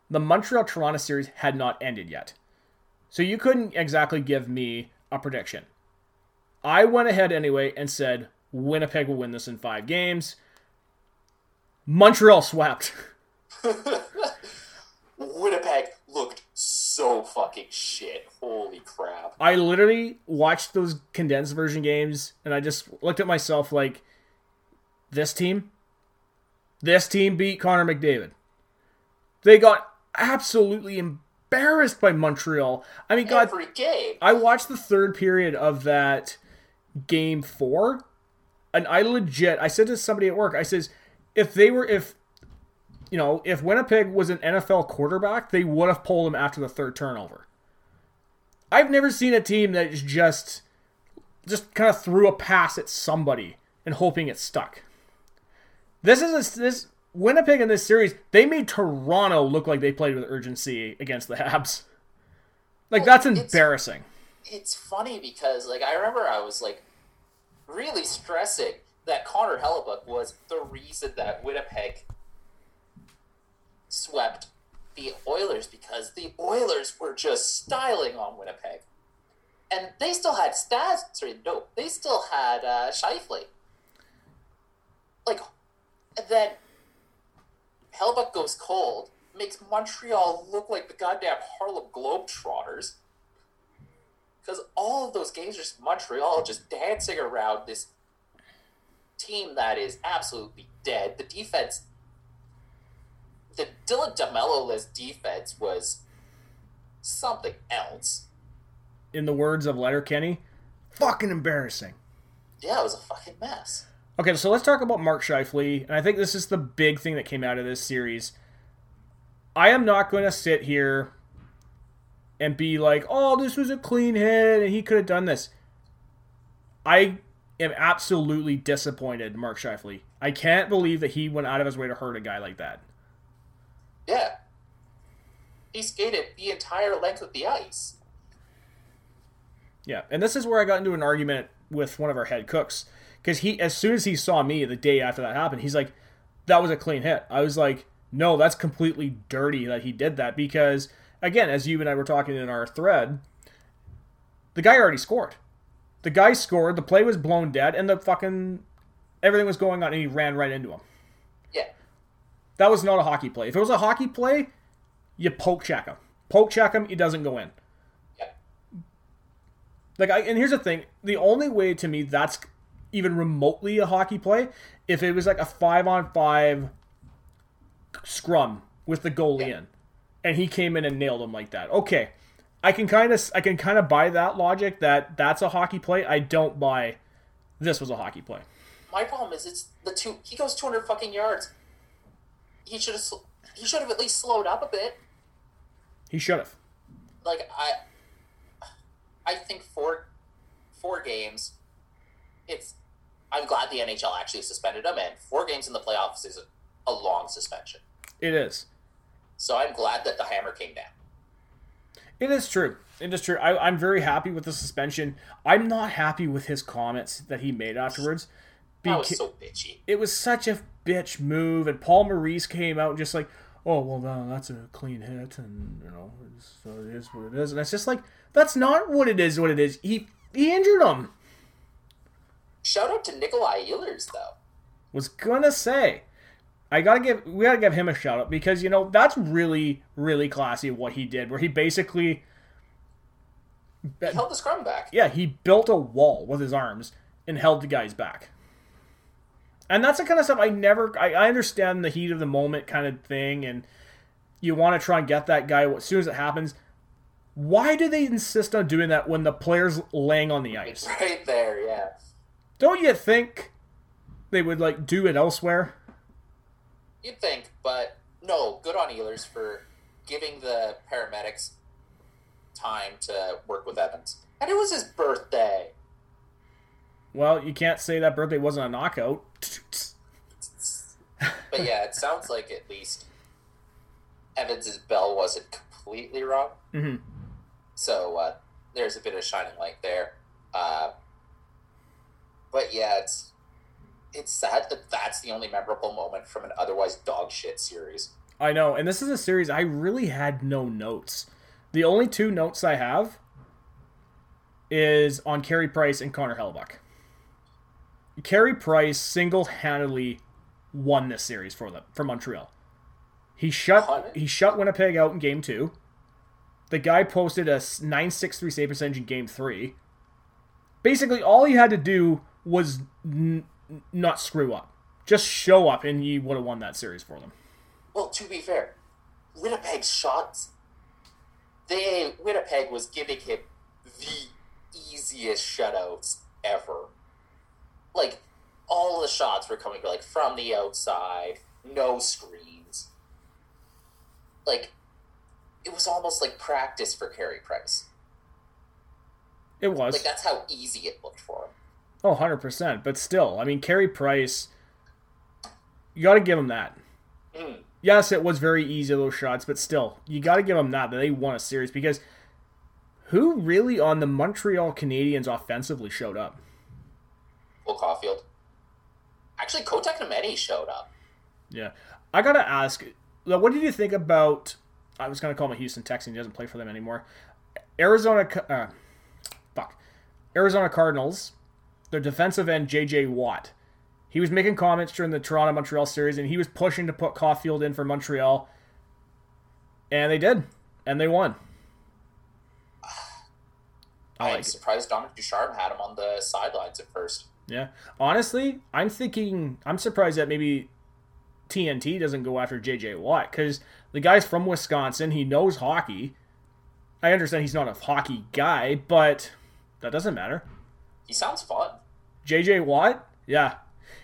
A: the Montreal Toronto series had not ended yet, so you couldn't exactly give me a prediction. I went ahead anyway and said Winnipeg will win this in five games. Montreal swept.
B: Winnipeg looked so fucking shit. Holy crap.
A: I literally watched those condensed version games and I just looked at myself like this team this team beat Connor McDavid. They got absolutely embarrassed by Montreal. I mean, God,
B: Every game.
A: I watched the third period of that game four, and I legit, I said to somebody at work, I says, if they were, if you know, if Winnipeg was an NFL quarterback, they would have pulled him after the third turnover. I've never seen a team that is just just kind of threw a pass at somebody and hoping it stuck. This is a, this Winnipeg in this series. They made Toronto look like they played with urgency against the Habs. Like
B: Well,
A: that's
B: it's-
A: embarrassing.
B: It's funny because, like, I remember I was, like, really stressing that Connor Hellebuyck was the reason that Winnipeg swept the Oilers because the Oilers were just styling on Winnipeg. and they still had Stas. Sorry, no, they still had uh, Scheifele. Like, and then Hellebuyck goes cold, makes Montreal look like the goddamn Harlem Globetrotters. Because all of those games are just Montreal just dancing around this team that is absolutely dead. The defense, the Dylan DeMelo-less defense was something else.
A: In the words of Letterkenny, fucking embarrassing.
B: Yeah, it was a fucking mess.
A: Okay, so let's talk about Mark Scheifele, and I think this is the big thing that came out of this series. I am not going to sit here and be like, "Oh, this was a clean hit, and he could have done this." I am absolutely disappointed, Mark Scheifele. I can't believe that he went out of his way to hurt a guy like that.
B: Yeah. He skated the entire length of the ice.
A: Yeah, and this is where I got into an argument with one of our head cooks because he, as soon as he saw me the day after that happened, he's like, "That was a clean hit." I was like, "No, that's completely dirty that he did that." Because again, as you and I were talking in our thread, the guy already scored. The guy scored. The play was blown dead, and the fucking everything was going on, and he ran right into him. That was not a hockey play. If it was a hockey play, you poke check him. Poke check him. He doesn't go in.
B: Yeah.
A: Like, I, and here's the thing: the only way to me that's even remotely a hockey play if it was like a five on five scrum with the goalie
B: Yeah.
A: in, and he came in and nailed him like that. Okay, I can kind of I can kind of buy that logic that that's a hockey play. I don't buy this was a hockey play.
B: My problem is it's the two. He goes 200 fucking yards. He should have. He should have at least slowed up a bit.
A: He should have.
B: Like I. I think four, four games. It's. I'm glad the NHL actually suspended him, and four games in the playoffs is a, a long suspension.
A: It is.
B: So I'm glad that the hammer came down.
A: It is true. It is true. I, I'm very happy with the suspension. I'm not happy with his comments that he made afterwards.
B: That was so bitchy.
A: it was such a bitch move, and Paul Maurice came out and just like, oh well, no, that's a clean hit, and you know, so it is what it is, and it's just like that's not what it is. What it is, he he injured him.
B: Shout out to Nikolaj Ehlers though.
A: Was gonna say, I gotta give we gotta give him a shout out because you know that's really really classy what he did, where he basically
B: He held the scrum back.
A: yeah, he built a wall with his arms and held the guy's back. And that's the kind of stuff I never. I, I understand the heat of the moment kind of thing, and you want to try and get that guy as soon as it happens. Why do they insist on doing that when the player's laying on the ice?
B: Right there, yeah.
A: Don't you think they would like do it elsewhere?
B: You'd think, but no, good on Ehlers for giving the paramedics time to work with Evans. And it was his birthday.
A: Well, you can't say that birthday wasn't a knockout.
B: But yeah, it sounds like at least Evans's bell wasn't completely wrong.
A: hmm
B: So uh, there's a bit of shining light there. Uh, but yeah, it's it's sad that that's the only memorable moment from an otherwise dog shit series.
A: I know, and this is a series I really had no notes. The only two notes I have is on Carey Price and Connor Hellebuyck. Carey Price single-handedly won this series for them for Montreal. He shut he shut Winnipeg out in game two. The guy posted a 963 save percentage in game three. Basically, all he had to do was n- n- not screw up. Just show up, and he would have won that series for them.
B: Well, to be fair, Winnipeg's shots. They Winnipeg was giving him the easiest shutouts ever. Like all the shots were coming like from the outside, no screens. Like it was almost like practice for Carey Price.
A: It was.
B: Like that's how easy it looked for him.
A: Oh, 100%. But still, I mean, Carey Price, you got to give him that.
B: Mm.
A: Yes, it was very easy, those shots, but still, you got to give him that, that they won a series because who really on the Montreal Canadiens offensively showed up?
B: Will Caufield. Actually, Kotkaniemi showed up.
A: Yeah. I got to ask, what did you think about, I was going to call him a Houston Texan, he doesn't play for them anymore. Arizona, uh, fuck. Arizona Cardinals, their defensive end J.J. Watt. He was making comments during the Toronto Montreal series, and he was pushing to put Caufield in for Montreal, and they did, and they won. I
B: I'm
A: like it.
B: surprised Dominique Ducharme had him on the sidelines at first.
A: Yeah. Honestly, I'm thinking I'm surprised that maybe TNT doesn't go after JJ Watt because the guy's from Wisconsin. He knows hockey. I understand he's not a hockey guy, but that doesn't matter.
B: He sounds fun.
A: JJ Watt, yeah.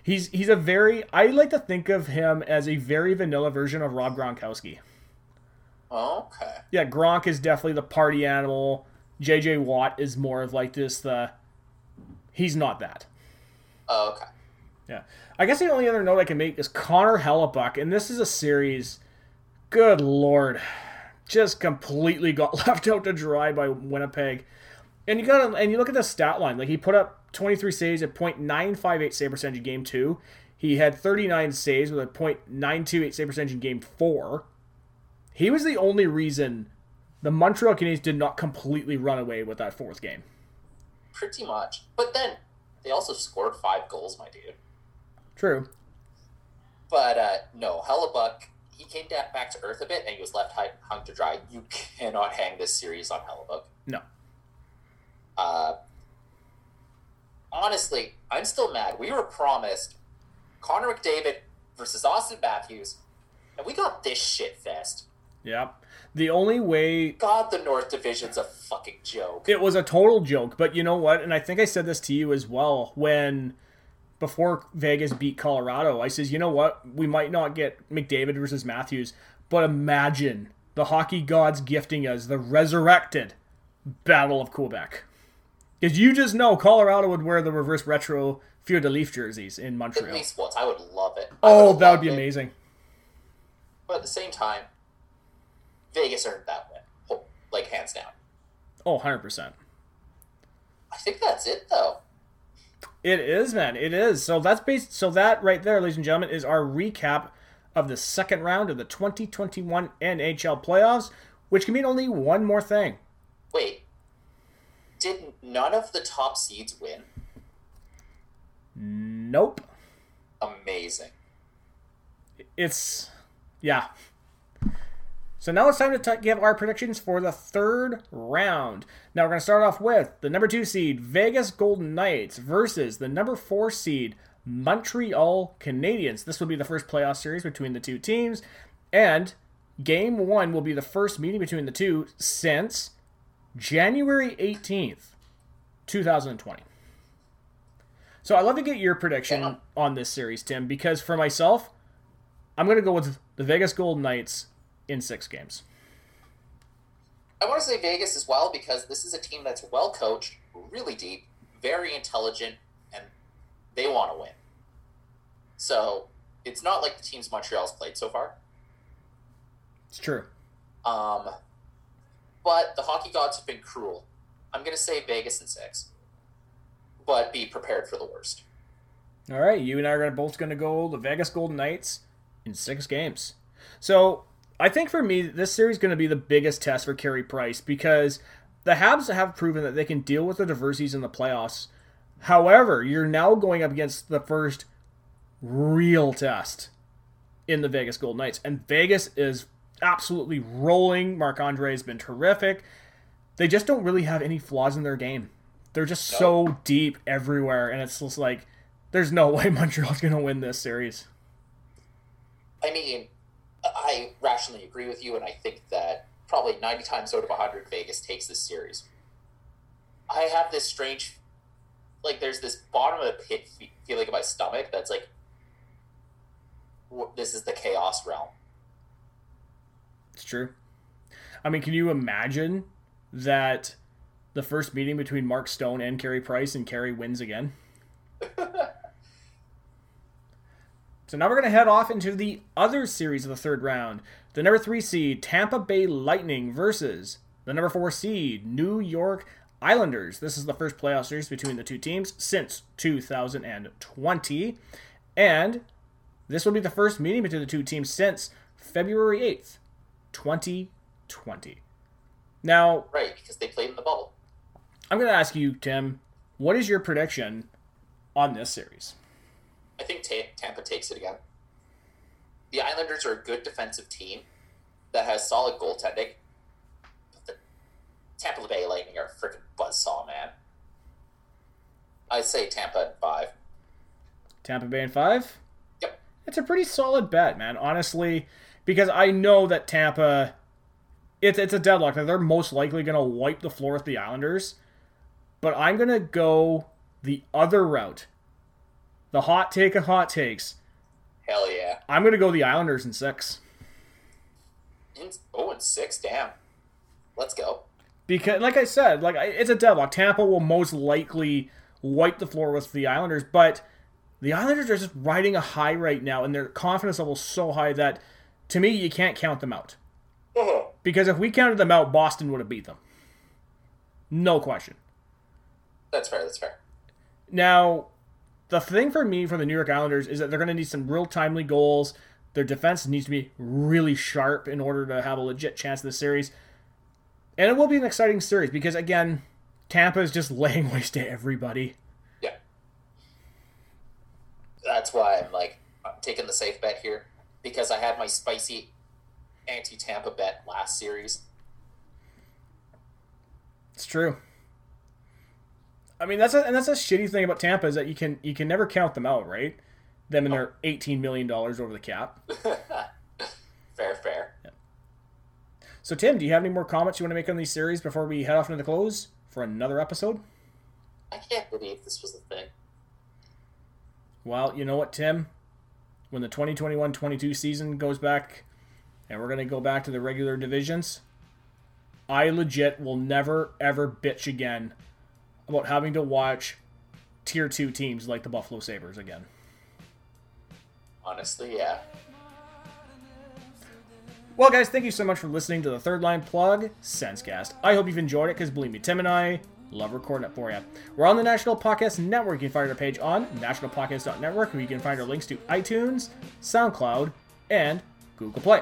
A: He's he's a very I like to think of him as a very vanilla version of Rob Gronkowski.
B: Okay.
A: Yeah, Gronk is definitely the party animal. JJ Watt is more of like this the he's not that.
B: Oh, okay.
A: Yeah. I guess the only other note I can make is Connor Hellebuyck, and this is a series. Good lord, just completely got left out to dry by Winnipeg. And you got and you look at the stat line. Like he put up 23 saves at .958 save percentage in game two. He had 39 saves with a .928 save percentage in game four. He was the only reason the Montreal Canadiens did not completely run away with that fourth game.
B: Pretty much. But then they also scored five goals, my dude.
A: True.
B: But uh, no, Hellebuyck, he came down, back to earth a bit and he was left hung to dry. You cannot hang this series on Hellebuyck.
A: No.
B: Uh, honestly, I'm still mad. We were promised Connor McDavid versus Auston Matthews, and we got this shit fest.
A: Yeah. The only way
B: God, the North Division's a fucking joke.
A: it was a total joke, but you know what? And I think I said this to you as well when before Vegas beat Colorado. I says, you know what? We might not get McDavid versus Matthews, but imagine the hockey gods gifting us the resurrected Battle of Quebec. Because you just know Colorado would wear the reverse retro Fear de Leaf jerseys in
B: At
A: Montreal.
B: least once. I would love it. I
A: Oh, that would be
B: it.
A: amazing.
B: But at the same time, Vegas earned that win. Like, hands down.
A: Oh, 100%.
B: I think that's it, though.
A: It is, man. It is. So that's based. So that right there, ladies and gentlemen, is our recap of the second round of the 2021 NHL playoffs, which can mean only one more thing.
B: Wait. Did none of the top seeds win?
A: Nope.
B: Amazing.
A: It's yeah. So now it's time to t- give our predictions for the third round. Now we're going to start off with the number two seed Vegas Golden Knights versus the number four seed Montreal Canadiens. This will be the first playoff series between the two teams, and game one will be the first meeting between the two since January 18th, 2020. So I'd love to get your prediction on this series, Tim, because for myself, I'm going to go with the Vegas Golden Knights in six games.
B: I want to say Vegas as well because this is a team that's well coached, really deep, very intelligent, and they want to win. So it's not like the teams Montreal's played so far.
A: It's true.
B: Um, but the hockey gods have been cruel. I'm going to say Vegas in six, but be prepared for the worst.
A: All right, you and I are both going to go the Vegas Golden Knights in six games. So I think for me, this series is going to be the biggest test for Carey Price because the Habs have proven that they can deal with the diversities in the playoffs. However, you're now going up against the first real test in the Vegas Golden Knights, and Vegas is absolutely rolling. Marc Andre has been terrific. They just don't really have any flaws in their game. They're just so deep everywhere, and it's just like there's no way Montreal's going to win this series.
B: I mean, I rationally agree with you, and I think that probably 90 times out of 100, Vegas takes this series. I have this strange, like, there's this bottom of the pit fe- feeling in my stomach that's like, this is the chaos realm.
A: It's true. I mean, can you imagine that the first meeting between Mark Stone and Carey Price and Carey wins again? So now we're going to head off into the other series of the third round. The number three seed Tampa Bay Lightning versus the number four seed New York Islanders. This is the first playoff series between the two teams since 2020. And this will be the first meeting between the two teams since February 8th, 2020. Now,
B: Right, because they played in the bubble.
A: I'm going to ask you, Tim, what is your prediction on this series?
B: I think Ta- Tampa takes it again. The Islanders are a good defensive team that has solid goaltending. But the Tampa Bay Lightning are a freaking buzzsaw, man. I say Tampa at five.
A: Tampa Bay in five?
B: Yep.
A: It's a pretty solid bet, man, honestly, because I know that Tampa. It's, it's a deadlock. That they're most likely going to wipe the floor with the Islanders. But I'm going to go the other route. The hot take of hot takes.
B: Hell yeah.
A: I'm going to go the Islanders in six.
B: In, oh, and six, damn. Let's go.
A: Because, like I said, like it's a deadlock. Tampa will most likely wipe the floor with the Islanders, but the Islanders are just riding a high right now, and their confidence level is so high that, to me, you can't count them out.
B: Uh-huh.
A: Because if we counted them out, Boston would have beat them. No question.
B: That's fair, that's fair.
A: Now, the thing for me for the New York Islanders is that they're going to need some real timely goals. Their defense needs to be really sharp in order to have a legit chance in the series. And it will be an exciting series because, again, Tampa is just laying waste to everybody.
B: Yeah. That's why I'm like, I'm taking the safe bet here because I had my spicy anti Tampa bet last series.
A: It's true. I mean that's a and that's a shitty thing about Tampa is that you can you can never count them out, right? Them and their eighteen million dollars over the cap.
B: fair, fair.
A: So Tim, do you have any more comments you want to make on these series before we head off into the close for another episode?
B: I can't believe this was a thing.
A: Well, you know what, Tim? When the 2021-22 season goes back and we're going to go back to the regular divisions, I legit will never ever bitch again about having to watch tier 2 teams like the Buffalo Sabres again.
B: Honestly, yeah.
A: Well, guys, thank you so much for listening to the Third Line Plug Sensecast. I hope you've enjoyed it because, believe me, Tim and I love recording it for you. We're on the National Podcast Network. You can find our page on nationalpodcast.network, where you can find our links to iTunes, SoundCloud, and Google Play.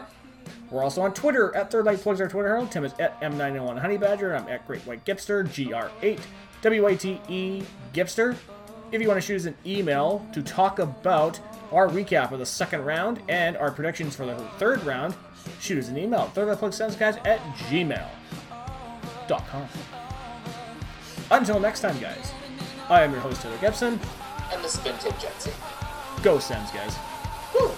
A: We're also on Twitter at Third Line Plugs, our Twitter handle. Tim is at M901 Honey Badger. I'm at Great White Gipster, GR8 W-A-T-E Gipster. If you want to shoot us an email to talk about our recap of the second round and our predictions for the third round, shoot us an email, thirdlineplugsensecast at gmail.com. Until next time, guys, I am your host, Taylor Gibson.
B: And this has been Tim Jensen.
A: Go Sens, guys.
B: Woo!